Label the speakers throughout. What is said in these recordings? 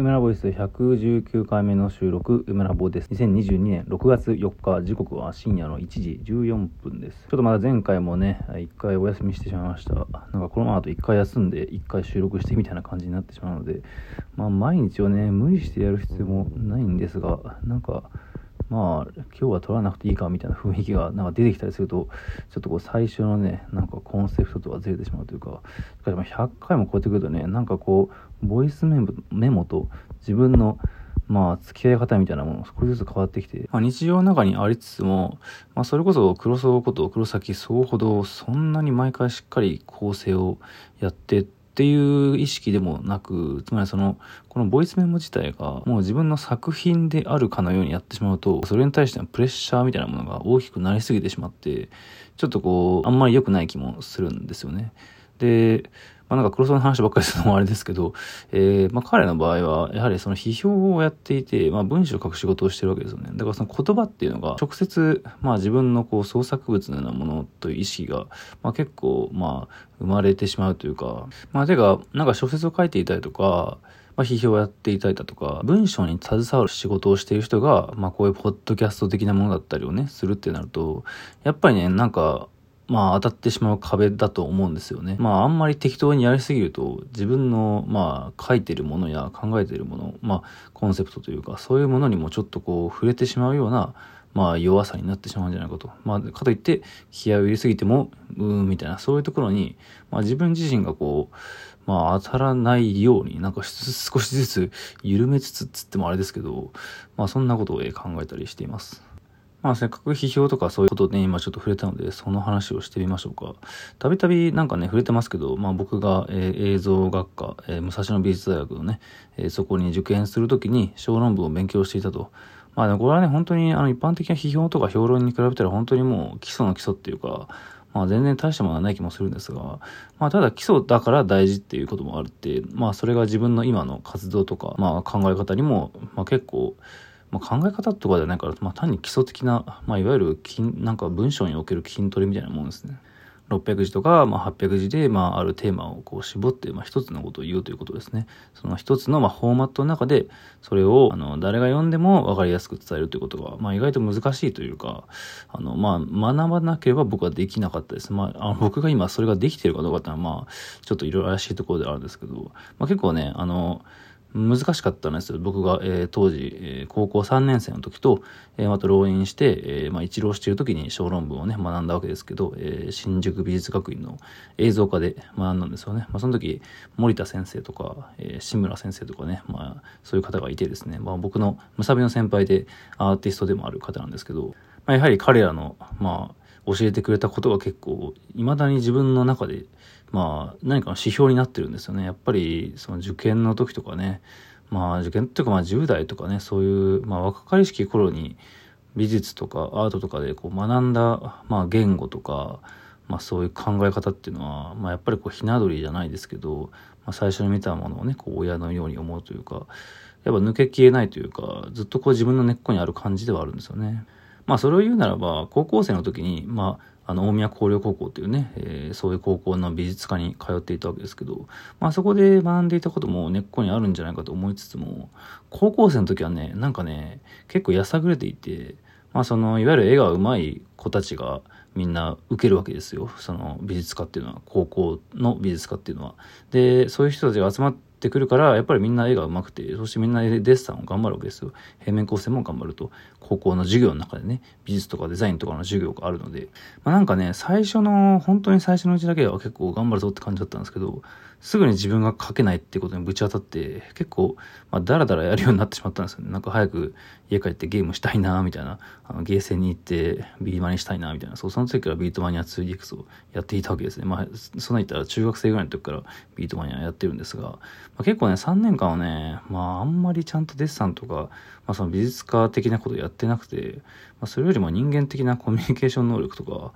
Speaker 1: 梅ラボイス119回目の収録、梅ラボです。2022年6月4日、時刻は深夜の1時14分です。ちょっとまだ前回もね、1回お休みしてしまいました。なんかこのままだと1回休んで1回収録してみたいな感じになってしまうので、まあ毎日をね、無理してやる必要もないんですが、なんか、まあ、今日は撮らなくていいかみたいな雰囲気がなんか出てきたりすると、ちょっとこう最初のね、なんかコンセプトとはずれてしまうというか、しかし100回も超えてくるとね、なんかこう、ボイスメモメモと自分のまあ、付き合い方みたいなもの少しずつ変わってきて、まあ、日常の中にありつつも、まあ、それこそ黒沢こと黒崎そうほどそんなに毎回しっかり構成をやってっていう意識でもなく、つまりその、このボイスメモ自体がもう自分の作品であるかのようにやってしまうと、それに対してのプレッシャーみたいなものが大きくなりすぎてしまって、ちょっとこう、あんまり良くない気もするんですよね。で、まあなんか黒沢の話ばっかりするのもあれですけど、えー、まあ彼の場合は、やはりその批評をやっていて、まあ文章を書く仕事をしてるわけですよね。だからその言葉っていうのが、直接、まあ自分のこう創作物のようなものという意識が、まあ結構、まあ生まれてしまうというか、まあてか、なんか小説を書いていたりとか、まあ、批評をやっていたりだとか、文章に携わる仕事をしている人が、まあ、こういうポッドキャスト的なものだったりをね、するってなると、やっぱりね、なんか、まあ当たってしまう壁だと思うんですよね。まああんまり適当にやりすぎると自分のまあ書いてるものや考えてるもの、まあコンセプトというかそういうものにもちょっとこう触れてしまうようなまあ弱さになってしまうんじゃないかと。まあかといって気合を入れすぎてもうーんみたいなそういうところにまあ自分自身がこうまあ当たらないようになんか少しずつ緩めつつつってもあれですけどまあそんなことを考えたりしています。まあせっかく批評とかそういうことで、ね、今ちょっと触れたので、その話をしてみましょうか。たびたびなんかね、触れてますけど、まあ僕が、えー、映像学科、えー、武蔵野美術大学のね、えー、そこに受験するときに小論文を勉強していたと。まあでもこれはね、本当にあの一般的な批評とか評論に比べたら本当にもう基礎の基礎っていうか、まあ全然大したものはない気もするんですが、まあただ基礎だから大事っていうこともあるって、まあそれが自分の今の活動とか、まあ考え方にも、まあ結構、まあ、考え方とかじゃないから、まあ、単に基礎的な、まあ、いわゆる筋、なんか文章における筋トレみたいなもんですね。600字とか、まあ、800字で、まあ、あるテーマをこう絞って、まあ、一つのことを言うということですね。その一つの、まあ、フォーマットの中で、それを、あの、誰が読んでも分かりやすく伝えるということが、まあ、意外と難しいというか、あの、まあ、学ばなければ僕はできなかったです。まあ、あの僕が今それができてるかどうかっていうのは、まあ、ちょっといろいろ怪しいところであるんですけど、まあ、結構ね、あの、難しかったんですよ。僕が、えー、当時、えー、高校3年生の時と、えー、また浪人して、えー、まあ、一浪している時に小論文をね、学んだわけですけど、えー、新宿美術学院の映像科で学んだんですよね。まあ、その時、森田先生とか、えー、志村先生とかね、まあ、そういう方がいてですね、まあ、僕のむさびの先輩でアーティストでもある方なんですけど、まあ、やはり彼らの、まあ、教えてくれたことが結構、未だに自分の中で、まあ、何かの指標になってるんですよね。やっぱり、その受験の時とかね、まあ、受験っていうか、まあ、10代とかね、そういう、まあ、若かりしき頃に、美術とかアートとかでこう学んだ、まあ、言語とか、まあ、そういう考え方っていうのは、まあ、やっぱりこう、ひな鳥じゃないですけど、まあ、最初に見たものをね、こう、親のように思うというか、やっぱ抜け消えないというか、ずっとこう自分の根っこにある感じではあるんですよね。まあそれを言うならば、高校生の時に、まあ、あの、大宮工業高校っていうね、えー、そういう高校の美術科に通っていたわけですけど、まあそこで学んでいたことも根っこにあるんじゃないかと思いつつも、高校生の時はね、なんかね、結構やさぐれていて、まあその、いわゆる絵が上手い子たちがみんな受けるわけですよ。その美術科っていうのは、高校の美術科っていうのは。で、そういう人たちが集まって、ってくるから、やっぱりみんな絵が上手くて、そしてみんなデッサンを頑張るわけですよ。平面構成も頑張ると、高校の授業の中でね、美術とかデザインとかの授業があるので、まあなんかね、最初の、本当に最初のうちだけは結構頑張るぞって感じだったんですけど、すぐに自分が書けないってことにぶち当たって、結構、まあ、だらだらやるようになってしまったんですよね。なんか早く家帰ってゲームしたいな、みたいな、あの、ゲーセンに行ってビーマニしたいな、みたいな、そう、その時からビートマニア 2DX をやっていたわけですね。まあ、そんな言ったら中学生ぐらいの時からビートマニアやってるんですが、まあ、結構ね、3年間はね、まあ、あんまりちゃんとデッサンとか、まあ、その美術家的なことやってなくて、まあ、それよりも人間的なコミュニケーション能力とか、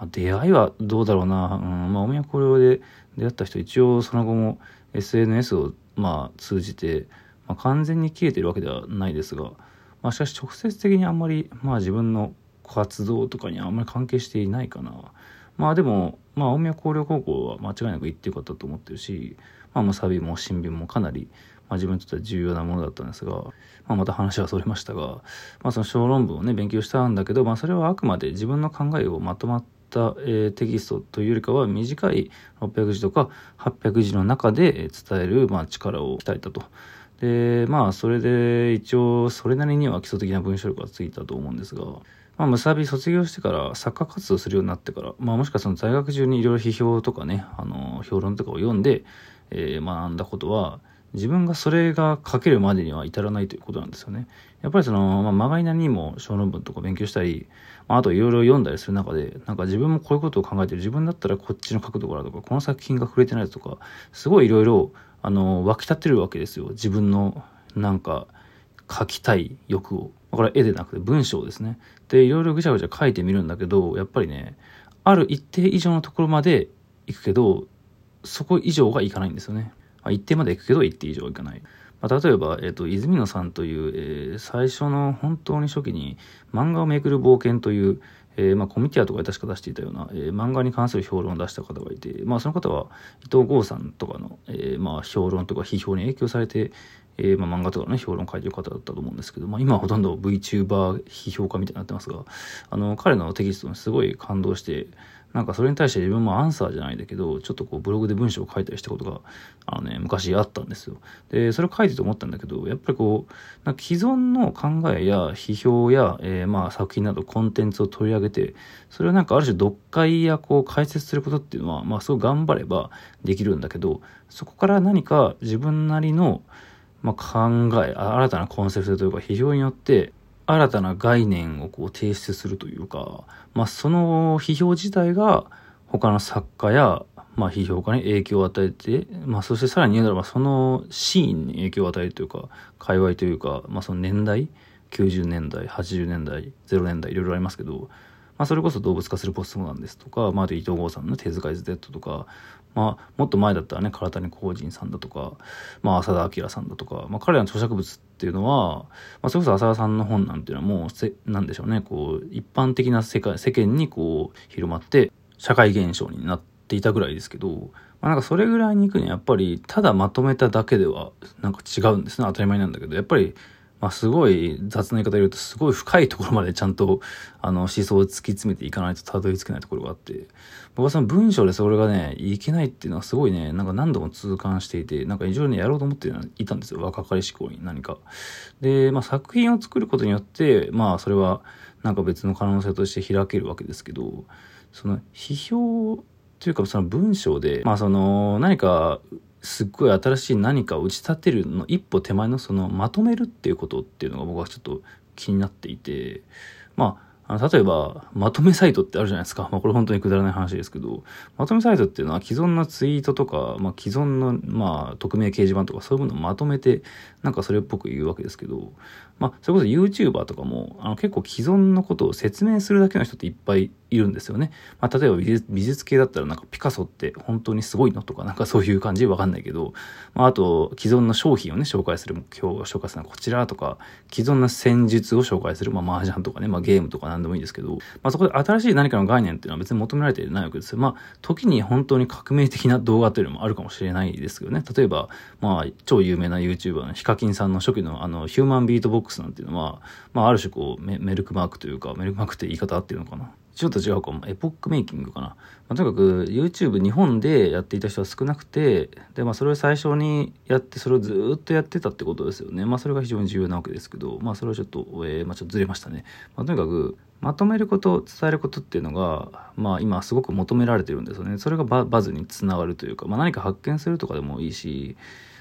Speaker 1: まあ、出会いはどうだろうな。うん、まあ、おみやこれで出会った人、一応その後も SNS を、まあ、通じて、まあ、完全に消えてるわけではないですが、まあ、しかし直接的にあんまり、まあ、自分の活動とかにあんまり関係していないかな。まあでも、まあ、大宮工業高校は間違いなく行ってよかったと思ってるし、まあ、むさびも新聞もかなり、まあ、自分にとっては重要なものだったんですが、まあ、また話はそれましたが、まあ、その小論文をね勉強したんだけど、まあ、それはあくまで自分の考えをまとまった、え、テキストというよりかは短い600字とか800字の中で伝える、まあ、力を鍛えたと。でまあそれで一応それなりには基礎的な文章力がついたと思うんですが。まあ、むさび卒業してから作家活動するようになってから、まあ、もしかその在学中にいろいろ批評とかね、あの、評論とかを読んで、えー、学んだことは、自分がそれが書けるまでには至らないということなんですよね。やっぱりその、まあ、まがいなにも小論文とか勉強したり、まあ、あといろいろ読んだりする中で、なんか自分もこういうことを考えてる。自分だったらこっちの角度からとか、この作品が触れてないとか、すごいいろいろ、あの、湧き立ってるわけですよ。自分の、なんか、書きたい欲を。これは絵でなくて文章ですね。で、いろいろぐちゃぐちゃ書いてみるんだけど、やっぱりね、ある一定以上のところまで行くけど、そこ以上がいかないんですよね。あ、一定まで行くけど、一定以上はいかない。まあ、例えば、えっ、ー、と、泉野さんという、えー、最初の本当に初期に漫画をめくる冒険という、えー、まあ、コミティアとかで確か出していたような、えー、漫画に関する評論を出した方がいて、まあ、その方は伊藤剛さんとかの、えー、まあ、評論とか批評に影響されて、えー、まあ、漫画とかのね、評論を書いてる方だったと思うんですけど、まあ、今はほとんど VTuber 批評家みたいになってますが、あの、彼のテキストにすごい感動して、なんかそれに対して自分もアンサーじゃないんだけど、ちょっとこうブログで文章を書いたりしたことが、あのね、昔あったんですよ。で、それを書いてて思ったんだけど、やっぱりこう、なんか既存の考えや批評や、えー、まあ作品などコンテンツを取り上げて、それをなんかある種読解やこう解説することっていうのは、まあすごい頑張ればできるんだけど、そこから何か自分なりの、まあ、考え、新たなコンセプトというか批評によって、新たな概念をこう提出するというか、まあ、その批評自体が他の作家や、まあ、批評家に影響を与えて、まあ、そしてさらに言うならばそのシーンに影響を与えるというか、界隈というか、まあ、その年代、90年代、80年代、0年代、いろいろありますけど、まあ、それこそ動物化するポストなんですとか、まあ、あと伊藤剛さんの手塚イズ Z とか、まあ、もっと前だったらね、唐谷光人さんだとか、まあ、浅田明さんだとか、まあ、彼らの著作物っていうのは、まあ、それこそ浅田さんの本なんていうのはもうせ、なんでしょうね、こう、一般的な世界、世間にこう、広まって、社会現象になっていたぐらいですけど、まあ、なんかそれぐらいに行くにはやっぱり、ただまとめただけでは、なんか違うんですね、当たり前なんだけど、やっぱり、まあ、すごい雑な言い方で言うと、すごい深いところまでちゃんと、あの、思想を突き詰めていかないとたどり着けないところがあって、僕はその文章でそれがね、いけないっていうのはすごいね、なんか何度も痛感していて、なんか非常にやろうと思っていたんですよ。若かり志向に何か。で、まあ、作品を作ることによって、まあ、それは、なんか別の可能性として開けるわけですけど、その、批評というか、その文章で、まあ、その、何か、すっごい新しい何かを打ち立てるの一歩手前のそのまとめるっていうことっていうのが僕はちょっと気になっていてまああの例えば、まとめサイトってあるじゃないですか。まあ、これ本当にくだらない話ですけど、まとめサイトっていうのは既存のツイートとか、まあ、既存の、まあ、匿名掲示板とかそういうものをまとめて、なんかそれっぽく言うわけですけど、まあ、それこそ YouTuber とかも、あの、結構既存のことを説明するだけの人っていっぱいいるんですよね。まあ、例えば美術系だったらなんかピカソって本当にすごいのとか、なんかそういう感じわかんないけど、まあ、あと、既存の商品をね、紹介する、目標を紹介するのはこちらとか、既存の戦術を紹介する、まあ、麻雀とかね、まあ、ゲームとかなんでもいいんですけど、まあ、そこで新しい何かの概念っていうのは別に求められてないわけですよ。まあ、時に本当に革命的な動画というのもあるかもしれないですけどね。例えば、まあ、超有名な YouTuber のヒカキンさんの初期のあの、ヒューマンビートボックスなんていうのは、まあ、ある種こうメ、メルクマークというか、メルクマークって言い方合ってるのかな。ちょっと違うかも。エポックメイキングかな。まあ、とにかく YouTube 日本でやっていた人は少なくて、で、まあそれを最初にやって、それをずっとやってたってことですよね。まあそれが非常に重要なわけですけど、まあそれはちょっと、えー、まあちょっとずれましたね。まあとにかく、まとめること、伝えることっていうのが、まあ今すごく求められてるんですよね。それがババズにつながるというか、まあ何か発見するとかでもいいし、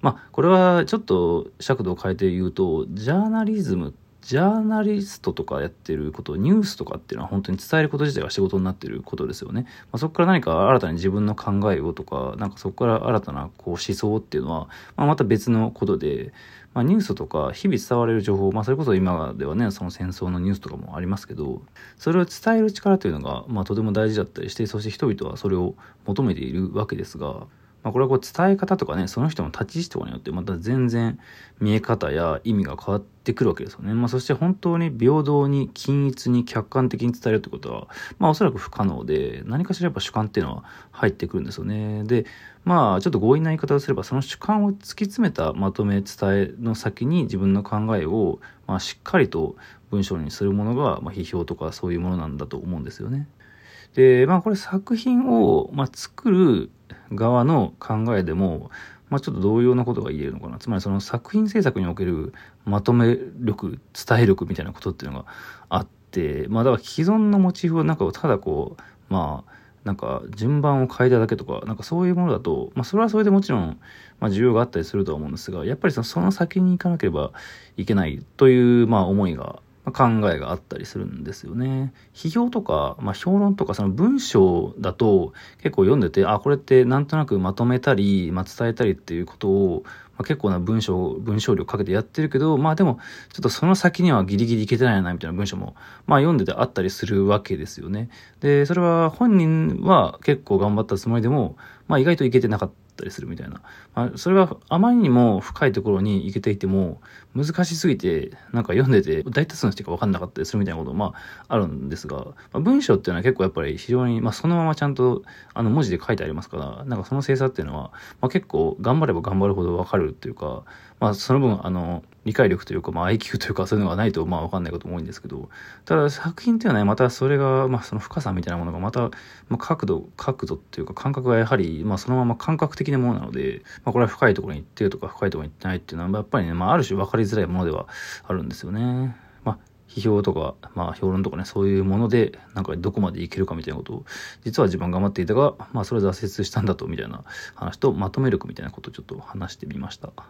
Speaker 1: まあこれはちょっと尺度を変えて言うと、ジャーナリズムジャーナリストとかやってること、ニュースとかっていうのは本当に伝えること自体が仕事になってることですよね。まあ、そこから何か新たに自分の考えをとか、なんかそこから新たなこう思想っていうのは、まあ、また別のことで、まあ、ニュースとか日々伝われる情報、まあ、それこそ今ではね、その戦争のニュースとかもありますけど、それを伝える力というのが、まあ、とても大事だったりして、そして人々はそれを求めているわけですが、まあ、これはこう伝え方とかね、その人の立ち位置とかによってまた全然見え方や意味が変わってくるわけですよね。まあ、そして本当に平等に均一に客観的に伝えるってことは、まあ、おそらく不可能で、何かしらやっぱ主観っていうのは入ってくるんですよね。で、まあ、ちょっと強引な言い方をすれば、その主観を突き詰めたまとめ伝えの先に自分の考えを、まあ、しっかりと文章にするものが、ま、批評とかそういうものなんだと思うんですよね。で、まあこれ作品を、ま、作る側の考えでも、まあちょっと同様なことが言えるのかな。つまりその作品制作におけるまとめ力、伝え力みたいなことっていうのがあって、まあだから既存のモチーフをなんかただこう、まあ、なんか順番を変えただけとか、なんかそういうものだと、まあそれはそれでもちろん、まあ需要があったりするとは思うんですが、やっぱりそのその先に行かなければいけないという、まあ思いが考えがあったりするんですよね。批評とか、まあ、評論とかその文章だと結構読んでて、あ、これってなんとなくまとめたり、まあ、伝えたりっていうことを、まあ、結構な文章、文章量かけてやってるけど、まあでも、ちょっとその先にはギリギリいけてないなみたいな文章も、まあ読んでてあったりするわけですよね。で、それは本人は結構頑張ったつもりでも、まあ意外といけてなかった。ったりするみたいな。まあ、それはあまりにも深いところに行けていても、難しすぎて、なんか読んでて、大多数の人が分かんなかったりするみたいなことも、まあ、あるんですが、まあ、文章っていうのは結構やっぱり非常に、まあ、そのままちゃんと、あの、文字で書いてありますから、なんかその精査っていうのは、まあ、結構頑張れば頑張るほど分かるっていうか、まあ、その分、あの、理解力というか、まあ、IQ というか、そういうのがないと、まあ、わかんないことも多いんですけど、ただ、作品っていうのはね、またそれが、まあ、その深さみたいなものが、また、まあ、角度、角度っていうか、感覚がやはり、まあ、そのまま感覚的なものなので、まあ、これは深いところに行ってるとか、深いところに行ってないっていうのは、やっぱりね、まあ、ある種分かりづらいものではあるんですよね。まあ、批評とか、まあ、評論とかね、そういうもので、なんかどこまでいけるかみたいなことを、実は自分頑張っていたが、まあ、それ挫折したんだと、みたいな話と、まとめ力みたいなことをちょっと話してみました。